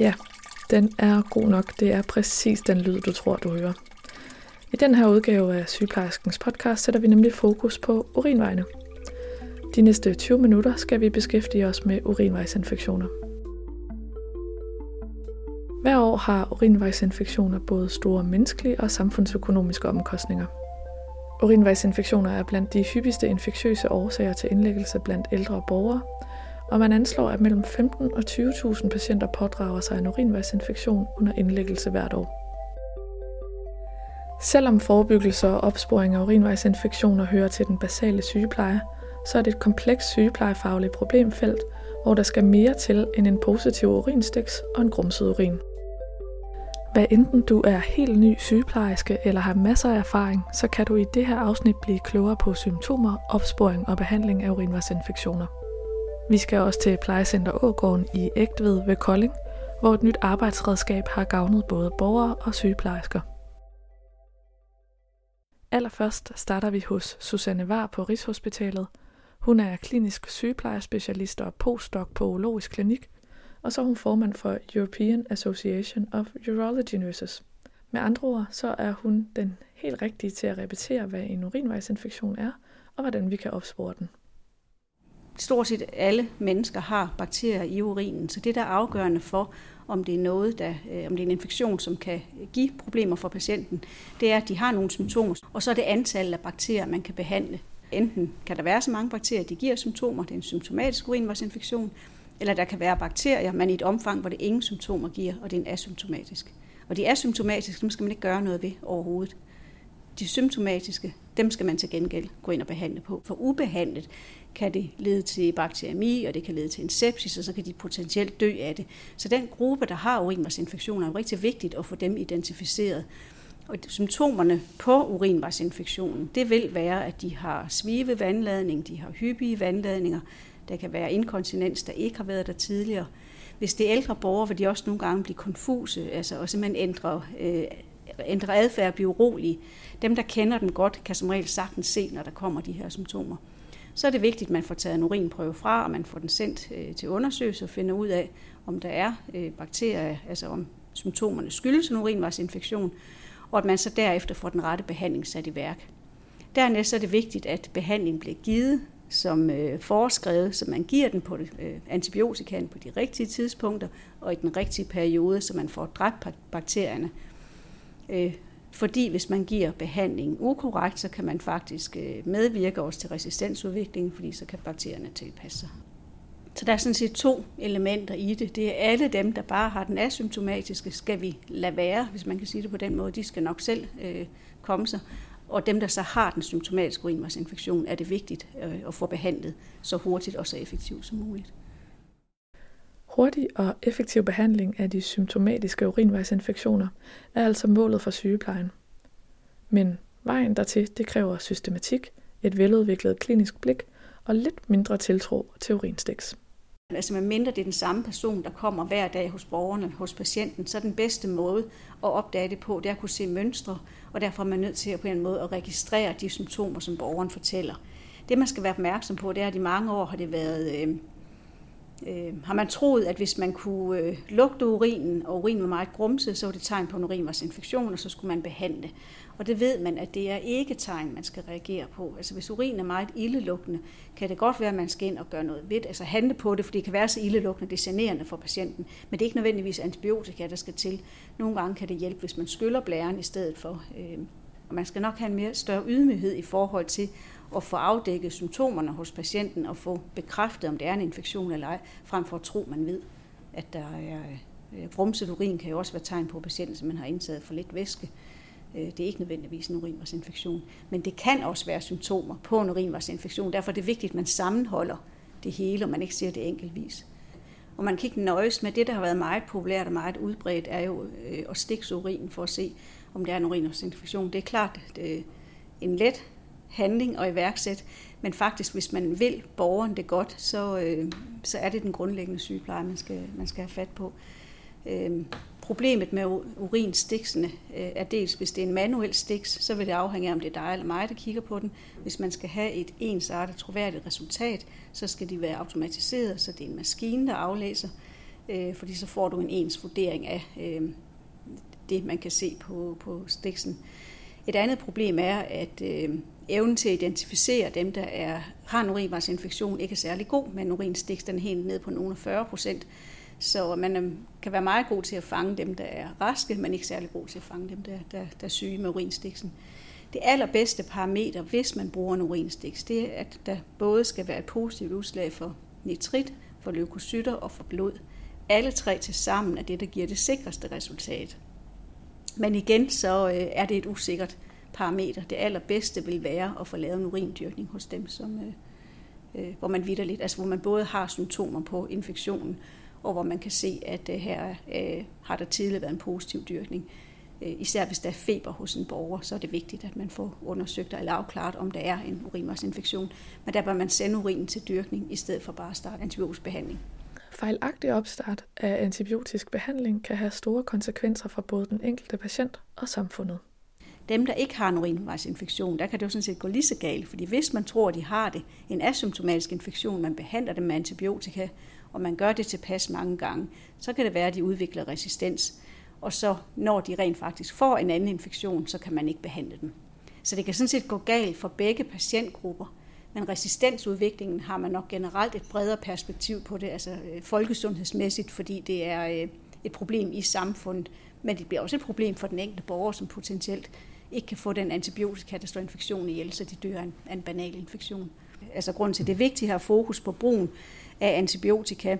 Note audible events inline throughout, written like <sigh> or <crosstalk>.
Ja, den er god nok. Det er præcis den lyd, du tror, du hører. I den her udgave af sygeplejerskens podcast sætter vi nemlig fokus på urinvejene. De næste 20 minutter skal vi beskæftige os med urinvejsinfektioner. Hver år har urinvejsinfektioner både store menneskelige og samfundsøkonomiske omkostninger. Urinvejsinfektioner er blandt de hyppigste infektiøse årsager til indlæggelse blandt ældre borgere, og man anslår, at mellem 15 og 20.000 patienter pådrager sig en urinvejsinfektion under indlæggelse hvert år. Selvom forebyggelse og opsporing af urinvejsinfektioner hører til den basale sygepleje, så er det et komplekst sygeplejefagligt problemfelt, hvor der skal mere til end en positiv urinstiks og en grumset urin. Hvad enten du er helt ny sygeplejerske eller har masser af erfaring, så kan du i det her afsnit blive klogere på symptomer, opsporing og behandling af urinvejsinfektioner. Vi skal også til plejecenter Ågården i Ægtved ved Kolding, hvor et nyt arbejdsredskab har gavnet både borgere og sygeplejersker. Allerførst starter vi hos Susanne Var på Rigshospitalet. Hun er klinisk sygeplejerspecialist og postdoc på urologisk klinik, og så er hun formand for European Association of Urology Nurses. Med andre ord, så er hun den helt rigtige til at repetere, hvad en urinvejsinfektion er, og hvordan vi kan opspore den. Stort set alle mennesker har bakterier i urinen, så det der er afgørende for, om det er noget, der, øh, om det er en infektion, som kan give problemer for patienten, det er, at de har nogle symptomer, og så er det antallet af bakterier, man kan behandle. Enten kan der være så mange bakterier, de giver symptomer, det er en symptomatisk urinvejsinfektion, eller der kan være bakterier, men i et omfang, hvor det ingen symptomer giver, og det er en asymptomatisk. Og de asymptomatiske, dem skal man ikke gøre noget ved overhovedet. De symptomatiske, dem skal man til gengæld gå ind og behandle på. For ubehandlet kan det lede til bakteriemi, og det kan lede til en sepsis, og så kan de potentielt dø af det. Så den gruppe, der har urinvejsinfektioner, er jo rigtig vigtigt at få dem identificeret. Og symptomerne på urinvejsinfektionen, det vil være, at de har svive vandladning, de har hyppige vandladninger, der kan være inkontinens, der ikke har været der tidligere. Hvis det er ældre borgere, vil de også nogle gange blive konfuse, altså og simpelthen ændre, øh, ændre adfærd og blive urolige. Dem, der kender dem godt, kan som regel sagtens se, når der kommer de her symptomer. Så er det vigtigt, at man får taget en urinprøve fra, og man får den sendt øh, til undersøgelse og finder ud af, om der er øh, bakterier, altså om symptomerne skyldes en urinvejsinfektion, og at man så derefter får den rette behandling sat i værk. Dernæst er det vigtigt, at behandlingen bliver givet som øh, foreskrevet, så man giver den på øh, antibiotikaen på de rigtige tidspunkter og i den rigtige periode, så man får dræbt bakterierne. Øh, fordi hvis man giver behandlingen ukorrekt, så kan man faktisk øh, medvirke også til resistensudviklingen, fordi så kan bakterierne tilpasse sig. Så der er sådan set to elementer i det. Det er alle dem, der bare har den asymptomatiske, skal vi lade være, hvis man kan sige det på den måde. De skal nok selv øh, komme sig. Og dem, der så har den symptomatiske urinvejsinfektion, er det vigtigt øh, at få behandlet så hurtigt og så effektivt som muligt. Hurtig og effektiv behandling af de symptomatiske urinvejsinfektioner er altså målet for sygeplejen. Men vejen dertil, det kræver systematik, et veludviklet klinisk blik og lidt mindre tiltro til urinstiks. Altså med mindre det er den samme person, der kommer hver dag hos borgerne, hos patienten, så er den bedste måde at opdage det på, det er at kunne se mønstre, og derfor er man nødt til at på en måde at registrere de symptomer, som borgeren fortæller. Det man skal være opmærksom på, det er, at i mange år har det været øh, øh, har man troet, at hvis man kunne øh, lugte urinen, og urinen var meget grumset, så var det tegn på en urinvejsinfektion, og så skulle man behandle. Og det ved man, at det er ikke tegn, man skal reagere på. Altså hvis urinen er meget ildelugtende, kan det godt være, at man skal ind og gøre noget ved det, altså handle på det, for det kan være så ildelugtende, det er generende for patienten. Men det er ikke nødvendigvis antibiotika, der skal til. Nogle gange kan det hjælpe, hvis man skyller blæren i stedet for. Øh, og man skal nok have en mere større ydmyghed i forhold til at få afdækket symptomerne hos patienten og få bekræftet, om det er en infektion eller ej, frem for at tro, man ved, at der er øh, grumset urin kan jo også være tegn på, at patienten man har indtaget for lidt væske. Øh, det er ikke nødvendigvis en urinvejsinfektion, men det kan også være symptomer på en urinvejsinfektion. Derfor er det vigtigt, at man sammenholder det hele, og man ikke ser det enkeltvis. Og man kan ikke nøjes med det, der har været meget populært og meget udbredt, er jo øh, at stikke urin for at se, om det er en urinvejsinfektion. Det er klart, at en let handling og iværksætte, men faktisk, hvis man vil borgeren det godt, så, øh, så er det den grundlæggende sygepleje, man skal, man skal have fat på. Øh, problemet med urinstiksene øh, er dels, hvis det er en manuel stiks, så vil det afhænge af, om det er dig eller mig, der kigger på den. Hvis man skal have et ensartet, troværdigt resultat, så skal de være automatiseret, så det er en maskine, der aflæser. øh, fordi så får du en ens vurdering af øh, det, man kan se på, på stiksen. Et andet problem er, at øh, evnen til at identificere dem, der er, har en urinvejsinfektion, ikke er særlig god, men urinstiks den helt ned på nogle 40 procent. Så man øh, kan være meget god til at fange dem, der er raske, men ikke særlig god til at fange dem, der, der, der er syge med urinstiksen. Det allerbedste parameter, hvis man bruger en urinstiks, det er, at der både skal være et positivt udslag for nitrit, for leukocytter og for blod. Alle tre til sammen er det, der giver det sikreste resultat. Men igen, så øh, er det et usikkert parameter. Det allerbedste vil være at få lavet en urindyrkning hos dem, som, øh, øh hvor man lidt, altså hvor man både har symptomer på infektionen, og hvor man kan se, at øh, her øh, har der tidligere været en positiv dyrkning. Øh, især hvis der er feber hos en borger, så er det vigtigt, at man får undersøgt eller afklaret, om der er en urinvejsinfektion. Men der bør man sende urinen til dyrkning, i stedet for bare at starte antibiotisk behandling. Fejlagtig opstart af antibiotisk behandling kan have store konsekvenser for både den enkelte patient og samfundet. Dem, der ikke har en urinvejsinfektion, der kan det jo sådan set gå lige så galt, fordi hvis man tror, at de har det, en asymptomatisk infektion, man behandler dem med antibiotika, og man gør det tilpas mange gange, så kan det være, at de udvikler resistens. Og så når de rent faktisk får en anden infektion, så kan man ikke behandle dem. Så det kan sådan set gå galt for begge patientgrupper. Men resistensudviklingen har man nok generelt et bredere perspektiv på det, altså øh, folkesundhedsmæssigt, fordi det er øh, et problem i samfundet, men det bliver også et problem for den enkelte borger, som potentielt ikke kan få den antibiotika, der slår infektionen ihjel, så de dør af en, af en banal infektion. Altså grunden til, at det er vigtigt at have fokus på brugen af antibiotika,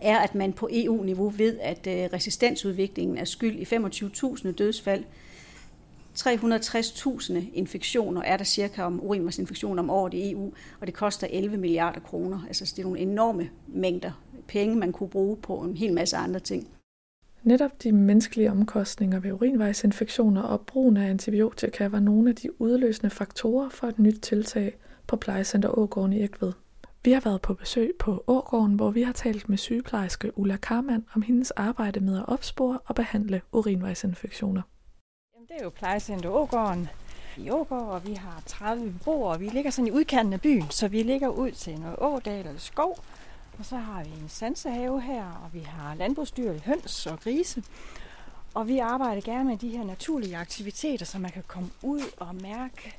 er, at man på EU-niveau ved, at øh, resistensudviklingen er skyld i 25.000 dødsfald. 360.000 infektioner er der cirka om urinvejsinfektioner om året i EU, og det koster 11 milliarder kroner. Altså det er nogle enorme mængder penge, man kunne bruge på en hel masse andre ting. Netop de menneskelige omkostninger ved urinvejsinfektioner og brugen af antibiotika var nogle af de udløsende faktorer for et nyt tiltag på plejecenter Ågården i Ægved. Vi har været på besøg på Ågården, hvor vi har talt med sygeplejerske Ulla Karmann om hendes arbejde med at opspore og behandle urinvejsinfektioner. Det er jo plejecenter Ågården i Ågård, og vi har 30 beboere, vi ligger sådan i udkanten af byen, så vi ligger ud til noget ådal eller skov, og så har vi en sansehave her, og vi har landbrugsdyr, høns og grise. Og vi arbejder gerne med de her naturlige aktiviteter, så man kan komme ud og mærke,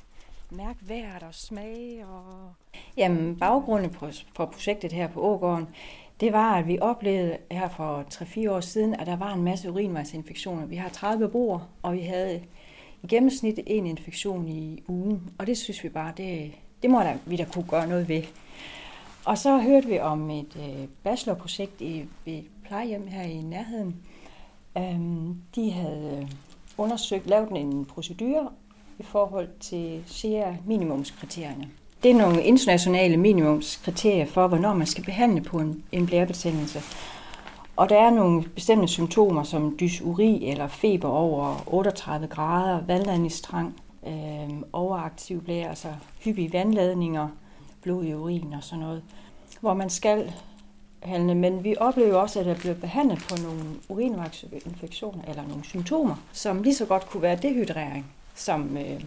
mærke vejret og smage. Og... Jamen, baggrunden for projektet her på Ågården, det var, at vi oplevede her for 3-4 år siden, at der var en masse urinvejsinfektioner. Vi har 30 beboere, og vi havde i gennemsnit en infektion i ugen. Og det synes vi bare, det, det må da, vi da kunne gøre noget ved. Og så hørte vi om et øh, bachelorprojekt i et plejehjem her i nærheden. Um, de havde øh, undersøgt, lavet en procedure i forhold til SEA minimumskriterierne. Det er nogle internationale minimumskriterier for, hvornår man skal behandle på en, en blærebetændelse. Og der er nogle bestemte symptomer som dysuri eller feber over 38 grader, vandladningstrang, øh, overaktiv blære, altså hyppige vandladninger, blod i urin og sådan noget, hvor man skal handle. Men vi oplever også, at der bliver behandlet på nogle urinvejsinfektioner eller nogle symptomer, som lige så godt kunne være dehydrering, som øh,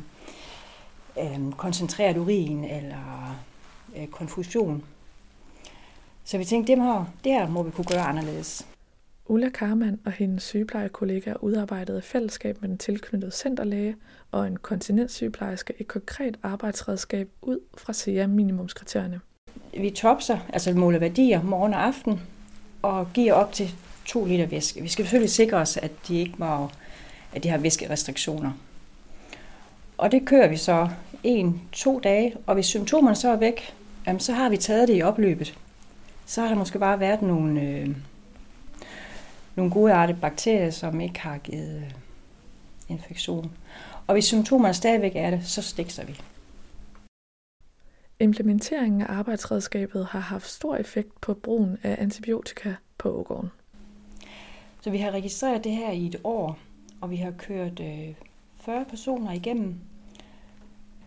øh, koncentreret urin eller øh, konfusion. Så vi tænkte, det, må, det her må vi kunne gøre anderledes. Ulla Karmann og hendes sygeplejekollegaer udarbejdede fællesskab med den tilknyttede centerlæge og en kontinenssygeplejerske et konkret arbejdsredskab ud fra SEA minimumskriterierne. Vi topser, altså måler værdier morgen og aften, og giver op til 2 liter væske. Vi skal selvfølgelig sikre os, at de ikke må, at de har væskerestriktioner. Og det kører vi så en, to dage, og hvis symptomerne så er væk, jamen, så har vi taget det i opløbet. Så har der måske bare været nogle, øh, nogle godartede bakterier, som ikke har givet øh, infektion. Og hvis symptomerne stadigvæk er det, så stikser vi. Implementeringen af arbejdsredskabet har haft stor effekt på brugen af antibiotika på ågården. Så vi har registreret det her i et år, og vi har kørt 40 øh, personer igennem.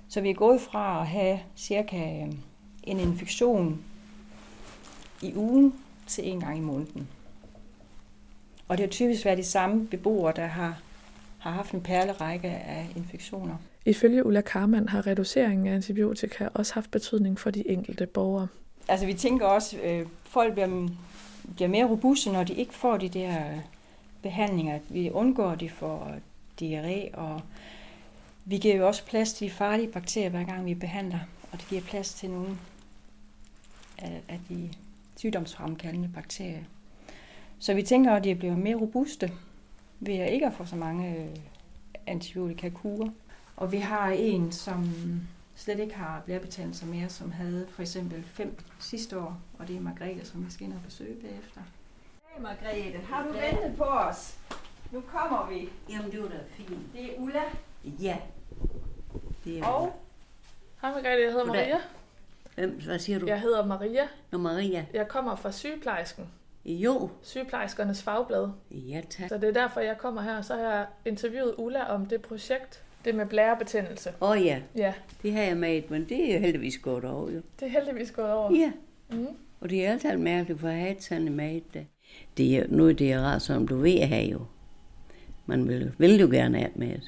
Så vi er gået fra at have cirka øh, en infektion i ugen til en gang i måneden. Og det har typisk været de samme beboere, der har, har haft en perlerække af infektioner. Ifølge Ulla Karmann har reduceringen af antibiotika også haft betydning for de enkelte borgere. Altså vi tænker også, øh, folk bliver bliver mere robuste, når de ikke får de der behandlinger. Vi undgår, at de får diarré, og vi giver jo også plads til de farlige bakterier, hver gang vi behandler, og det giver plads til nogle af, af de sygdomsfremkaldende bakterier. Så vi tænker, at de bliver mere robuste ved at ikke at få så mange øh, antibiotika-kurer. Og vi har en, som slet ikke har blærebetændelser mere, som havde for eksempel fem sidste år, og det er Margrethe, som jeg skal ind og besøge bagefter. Hey Margrethe, har du ventet på os? Nu kommer vi. Jamen, det var da fint. Det er Ulla. Ja. Det er Og? Hej Margrethe, jeg hedder Goddag. Maria. Hvem, hvad siger du? Jeg hedder Maria. Nå, Maria. Jeg kommer fra sygeplejersken. Jo. Sygeplejerskernes fagblad. Ja, tak. Så det er derfor, jeg kommer her. Så har jeg interviewet Ulla om det projekt. Det med blærebetændelse. Åh oh, ja, Ja, det har jeg med, men det er jo heldigvis gået over, jo. det er heldigvis gået over. Ja, Mm. og det er altid mærkeligt, for at have sådan en mad. der. Det er, nu er det rart, som du ved at have jo. Man vil, vil jo gerne have med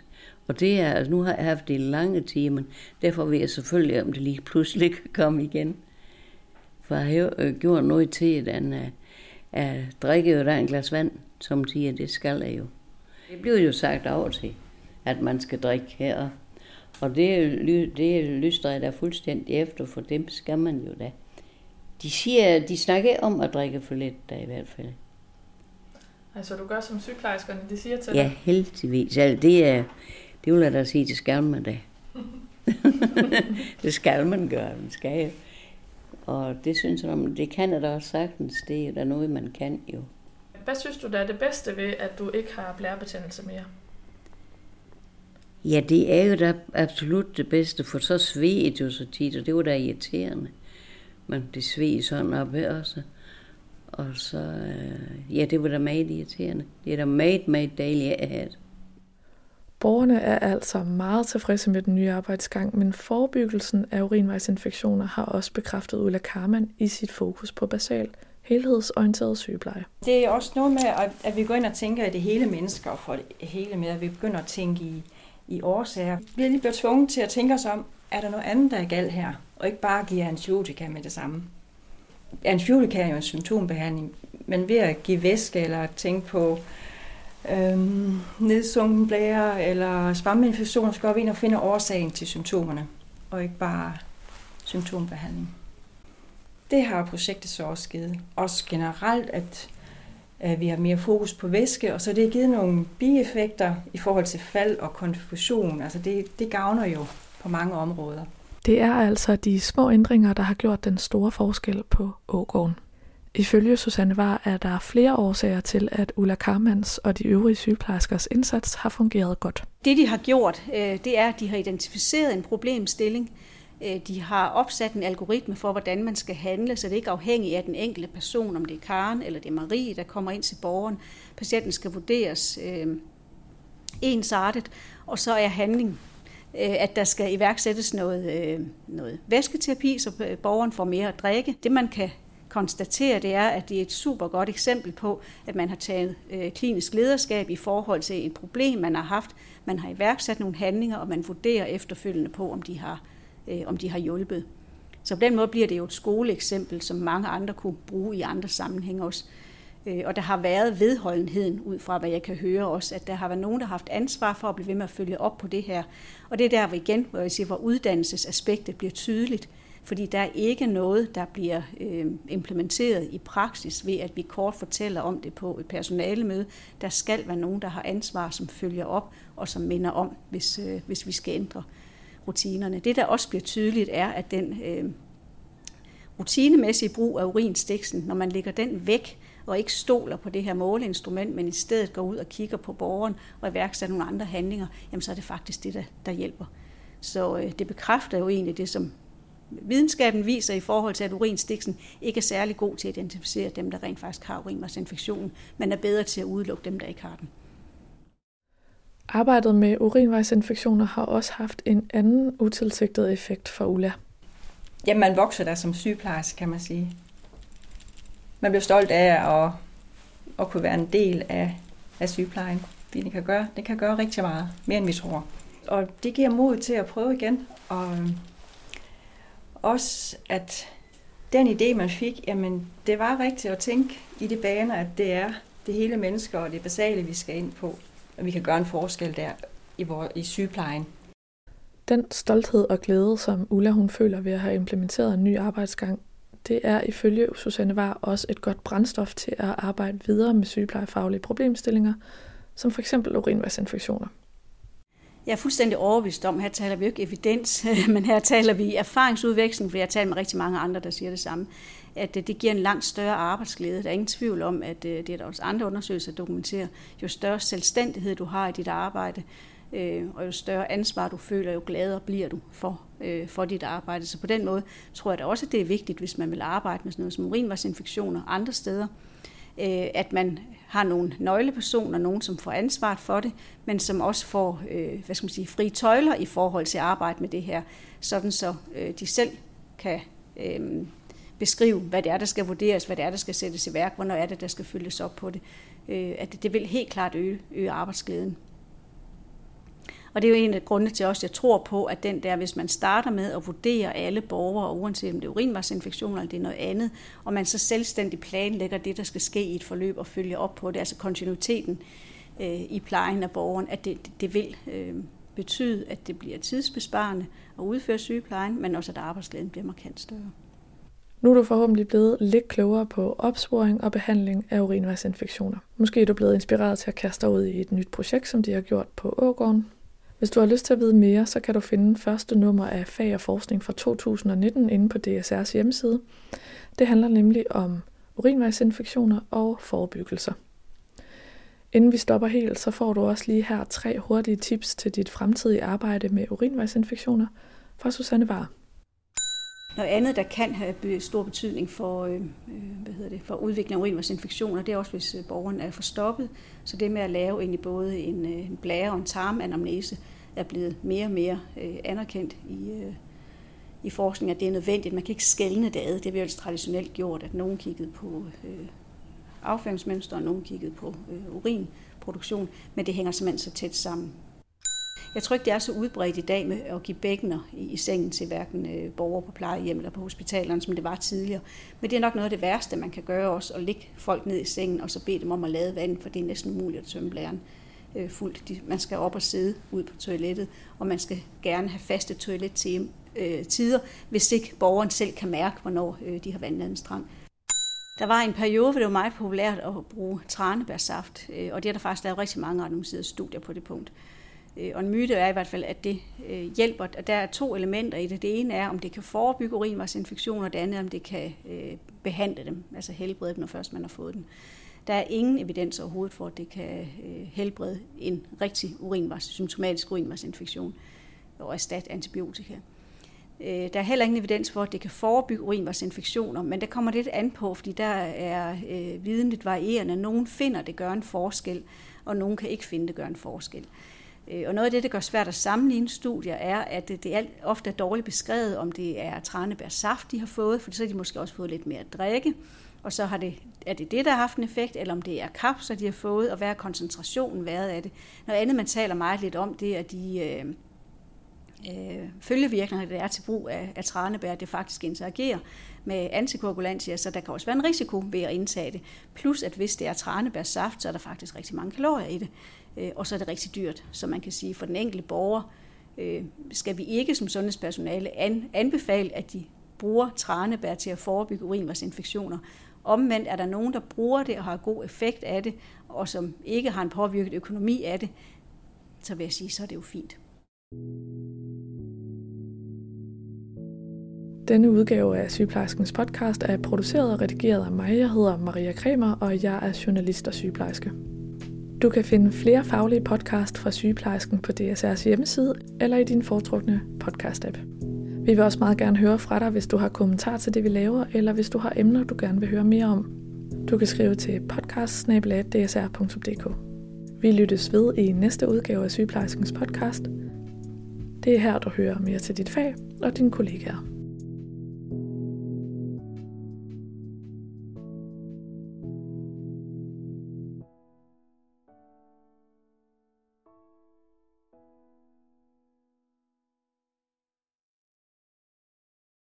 Og det er, altså nu har jeg haft det i lange tider, men derfor ved jeg selvfølgelig, om det lige pludselig kan komme igen. For jeg har øh, gjort noget til, at den er, at drikke jo der en glas vand, som siger, det skal jeg jo. Det bliver jo sagt af til, at man skal drikke her. Og det, det lyster jeg da fuldstændig efter, for dem skal man jo da. De siger, de snakker om at drikke for lidt, da i hvert fald. Altså, du gør som sygeplejerskerne, de siger til Ja, dig. heldigvis. Altså, det er, det vil jeg da sige, det skal man da. <laughs> det skal man gøre, man skal jo. Og det synes jeg, det kan jeg da også sagtens. Det er da noget, man kan jo. Hvad synes du, der er det bedste ved, at du ikke har blærebetændelse mere? Ja, det er jo da absolut det bedste, for så sved det jo så tit, og det var da irriterende. Men det sved sådan op her også. Og så, øh, ja, det var da meget irriterende. Det er da meget, meget dejligt at have det. Borgerne er altså meget tilfredse med den nye arbejdsgang, men forebyggelsen af urinvejsinfektioner har også bekræftet Ulla Karman i sit fokus på basal, helhedsorienteret sygepleje. Det er også noget med, at, vi går ind og tænker i det hele mennesker og får det hele med, at vi begynder at tænke i, i årsager. Vi bliver lige blevet tvunget til at tænke os om, er der noget andet, der er galt her? Og ikke bare give antibiotika med det samme. Antibiotika er jo en symptombehandling, men ved at give væske eller tænke på øhm, nedsunken blære eller svampeinfektioner, så går vi ind og finder årsagen til symptomerne, og ikke bare symptombehandling. Det har projektet så også givet. Også generelt, at at vi har mere fokus på væske, og så det har givet nogle bieffekter i forhold til fald og konfusion. Altså det, det gavner jo på mange områder. Det er altså de små ændringer, der har gjort den store forskel på Ågården. Ifølge Susanne Var er der flere årsager til, at Ulla Karmans og de øvrige sygeplejerskers indsats har fungeret godt. Det, de har gjort, øh, det er, at de har identificeret en problemstilling. Øh, de har opsat en algoritme for, hvordan man skal handle, så det er ikke afhængigt af den enkelte person, om det er Karen eller det er Marie, der kommer ind til borgeren. Patienten skal vurderes øh, ensartet, og så er handling, øh, at der skal iværksættes noget, noget væsketerapi, så borgeren får mere at drikke. Det, man kan konstatere, det er, at det er et super godt eksempel på, at man har taget øh, klinisk lederskab i forhold til et problem, man har haft. Man har iværksat nogle handlinger, og man vurderer efterfølgende på, om de har, øh, om de har hjulpet. Så på den måde bliver det jo et skoleeksempel, som mange andre kunne bruge i andre sammenhænge også. Øh, og der har været vedholdenheden ud fra, hvad jeg kan høre også, at der har været nogen, der har haft ansvar for at blive ved med at følge op på det her. Og det er der hvor igen, hvor jeg siger, hvor uddannelsesaspektet bliver tydeligt. Fordi der er ikke noget, der bliver øh, implementeret i praksis ved, at vi kort fortæller om det på et personalemøde. Der skal være nogen, der har ansvar, som følger op og som minder om, hvis, øh, hvis vi skal ændre rutinerne. Det, der også bliver tydeligt, er, at den øh, rutinemæssige brug af urinstiksen, når man lægger den væk og ikke stoler på det her måleinstrument, men i stedet går ud og kigger på borgeren og iværksætter nogle andre handlinger, jamen så er det faktisk det, der, der hjælper. Så øh, det bekræfter jo egentlig det, som videnskaben viser i forhold til, at urinstiksen ikke er særlig god til at identificere dem, der rent faktisk har urinvejsinfektionen, men er bedre til at udelukke dem, der ikke har den. Arbejdet med urinvejsinfektioner har også haft en anden utilsigtet effekt for Ulla. Jamen, man vokser der som sygeplejerske, kan man sige. Man bliver stolt af at, at kunne være en del af, af sygeplejen. Fordi det kan, gøre, det kan gøre rigtig meget, mere end vi tror. Og det giver mod til at prøve igen. Og også at den idé, man fik, jamen det var rigtigt at tænke i de baner, at det er det hele mennesker og det basale, vi skal ind på. Og vi kan gøre en forskel der i, vores, i sygeplejen. Den stolthed og glæde, som Ulla hun føler ved at have implementeret en ny arbejdsgang, det er ifølge Susanne Var også et godt brændstof til at arbejde videre med sygeplejefaglige problemstillinger, som f.eks. urinvejsinfektioner. Jeg er fuldstændig overbevist om, her taler vi jo ikke evidens, <laughs> men her taler vi erfaringsudveksling, for jeg taler med rigtig mange andre, der siger det samme, at øh, det giver en langt større arbejdsglæde. Der er ingen tvivl om, at øh, det er der også andre undersøgelser, der dokumenterer. Jo større selvstændighed du har i dit arbejde, øh, og jo større ansvar du føler, jo gladere bliver du for, øh, for dit arbejde. Så på den måde tror jeg da også, at det er vigtigt, hvis man vil arbejde med sådan noget som urinvejsinfektioner andre steder, øh, at man har nogle nøglepersoner, nogen som får ansvaret for det, men som også får øh, hvad skal man sige, frie tøjler i forhold til at arbejde med det her, sådan så øh, de selv kan øh, beskrive, hvad det er, der skal vurderes, hvad det er, der skal sættes i værk, hvornår er det, der skal følges op på det. Øh, at det, det vil helt klart øge, øge arbejdsglæden. Og det er jo en af grundene til også, at jeg tror på, at den der, hvis man starter med at vurdere alle borgere, uanset om det er urinvejsinfektioner eller det er noget andet, og man så selvstændigt planlægger det, der skal ske i et forløb og følger op på det, altså kontinuiteten øh, i plejen af borgeren, at det, det vil øh, betyde, at det bliver tidsbesparende at udføre sygeplejen, men også at arbejdsglæden bliver markant større. Nu er du forhåbentlig blevet lidt klogere på opsporing og behandling af urinvejsinfektioner. Måske er du blevet inspireret til at kaste dig ud i et nyt projekt, som de har gjort på Ågården, hvis du har lyst til at vide mere, så kan du finde første nummer af Fag og Forskning fra 2019 inde på DSR's hjemmeside. Det handler nemlig om urinvejsinfektioner og forebyggelser. Inden vi stopper helt, så får du også lige her tre hurtige tips til dit fremtidige arbejde med urinvejsinfektioner fra Susanne Var. Noget andet, der kan have stor betydning for, øh, øh, hvad hedder det, for udvikling af urinvejsinfektioner, det er også, hvis øh, borgeren er forstoppet. Så det med at lave egentlig både en, øh, en blære og en tarmanamnese er blevet mere og mere anerkendt i, i forskning, at det er nødvendigt. Man kan ikke skælne det ad. Det har vi jo traditionelt gjort, at nogen kiggede på øh, afføringsmønster, og nogen kiggede på øh, urinproduktion, men det hænger simpelthen så tæt sammen. Jeg tror ikke, det er så udbredt i dag med at give bækkener i, sengen til hverken øh, borgere på plejehjem eller på hospitalerne, som det var tidligere. Men det er nok noget af det værste, man kan gøre også, at lægge folk ned i sengen og så bede dem om at lade vand, for det er næsten umuligt at tømme blæren øh, fuldt. Man skal op og sidde ud på toilettet, og man skal gerne have faste toilettider, øh, tider, hvis ikke borgeren selv kan mærke, hvornår de har vandet en. Der var en periode, hvor det var meget populært at bruge tranebærsaft, og det er der faktisk lavet rigtig mange anonymiserede studier på det punkt. Øh, og en myte er i hvert fald, at det øh, hjælper. Og der er to elementer i det. Det ene er, om det kan forebygge urinvejsinfektioner, og det andet om det kan øh, behandle dem, altså helbrede dem, når først man har fået den. Der er ingen evidens overhovedet for, at det kan helbrede en rigtig urinvejs, symptomatisk urinvejsinfektion og erstatte antibiotika. Der er heller ingen evidens for, at det kan forebygge urinvejsinfektioner, men det kommer lidt an på, fordi der er øh, viden lidt varierende. Nogle finder, det gør en forskel, og nogle kan ikke finde, det gør en forskel. Øh, og noget af det, der gør svært at sammenligne studier, er, at det er ofte er dårligt beskrevet, om det er tranebærsaft, de har fået, for så har de måske også fået lidt mere at drikke, og så har det, er det det, der har haft en effekt, eller om det er kapsler, de har fået, og hvad er koncentrationen været af det. Noget andet, man taler meget lidt om, det er de øh, øh, følgevirkninger, det er til brug af, af tranebær, det faktisk interagerer med antikoagulantia, så der kan også være en risiko ved at indtage det. Plus at hvis det er tranebærsaft, så er der faktisk rigtig mange kalorier i det øh, og så er det rigtig dyrt. Så man kan sige, for den enkelte borger øh, skal vi ikke som sundhedspersonale an, anbefale, at de bruger tranebær til at forebygge urinvejsinfektioner. Omvendt er der nogen, der bruger det og har god effekt af det, og som ikke har en påvirket økonomi af det, så vil jeg sige, så er det jo fint. Denne udgave af Sygeplejerskens podcast er produceret og redigeret af mig. Jeg hedder Maria Kremer, og jeg er journalist og sygeplejerske. Du kan finde flere faglige podcast fra sygeplejersken på DSR's hjemmeside eller i din foretrukne podcast-app. Vi vil også meget gerne høre fra dig, hvis du har kommentar til det, vi laver, eller hvis du har emner, du gerne vil høre mere om. Du kan skrive til podcast Vi lyttes ved i næste udgave af Sygeplejerskens podcast. Det er her, du hører mere til dit fag og dine kollegaer.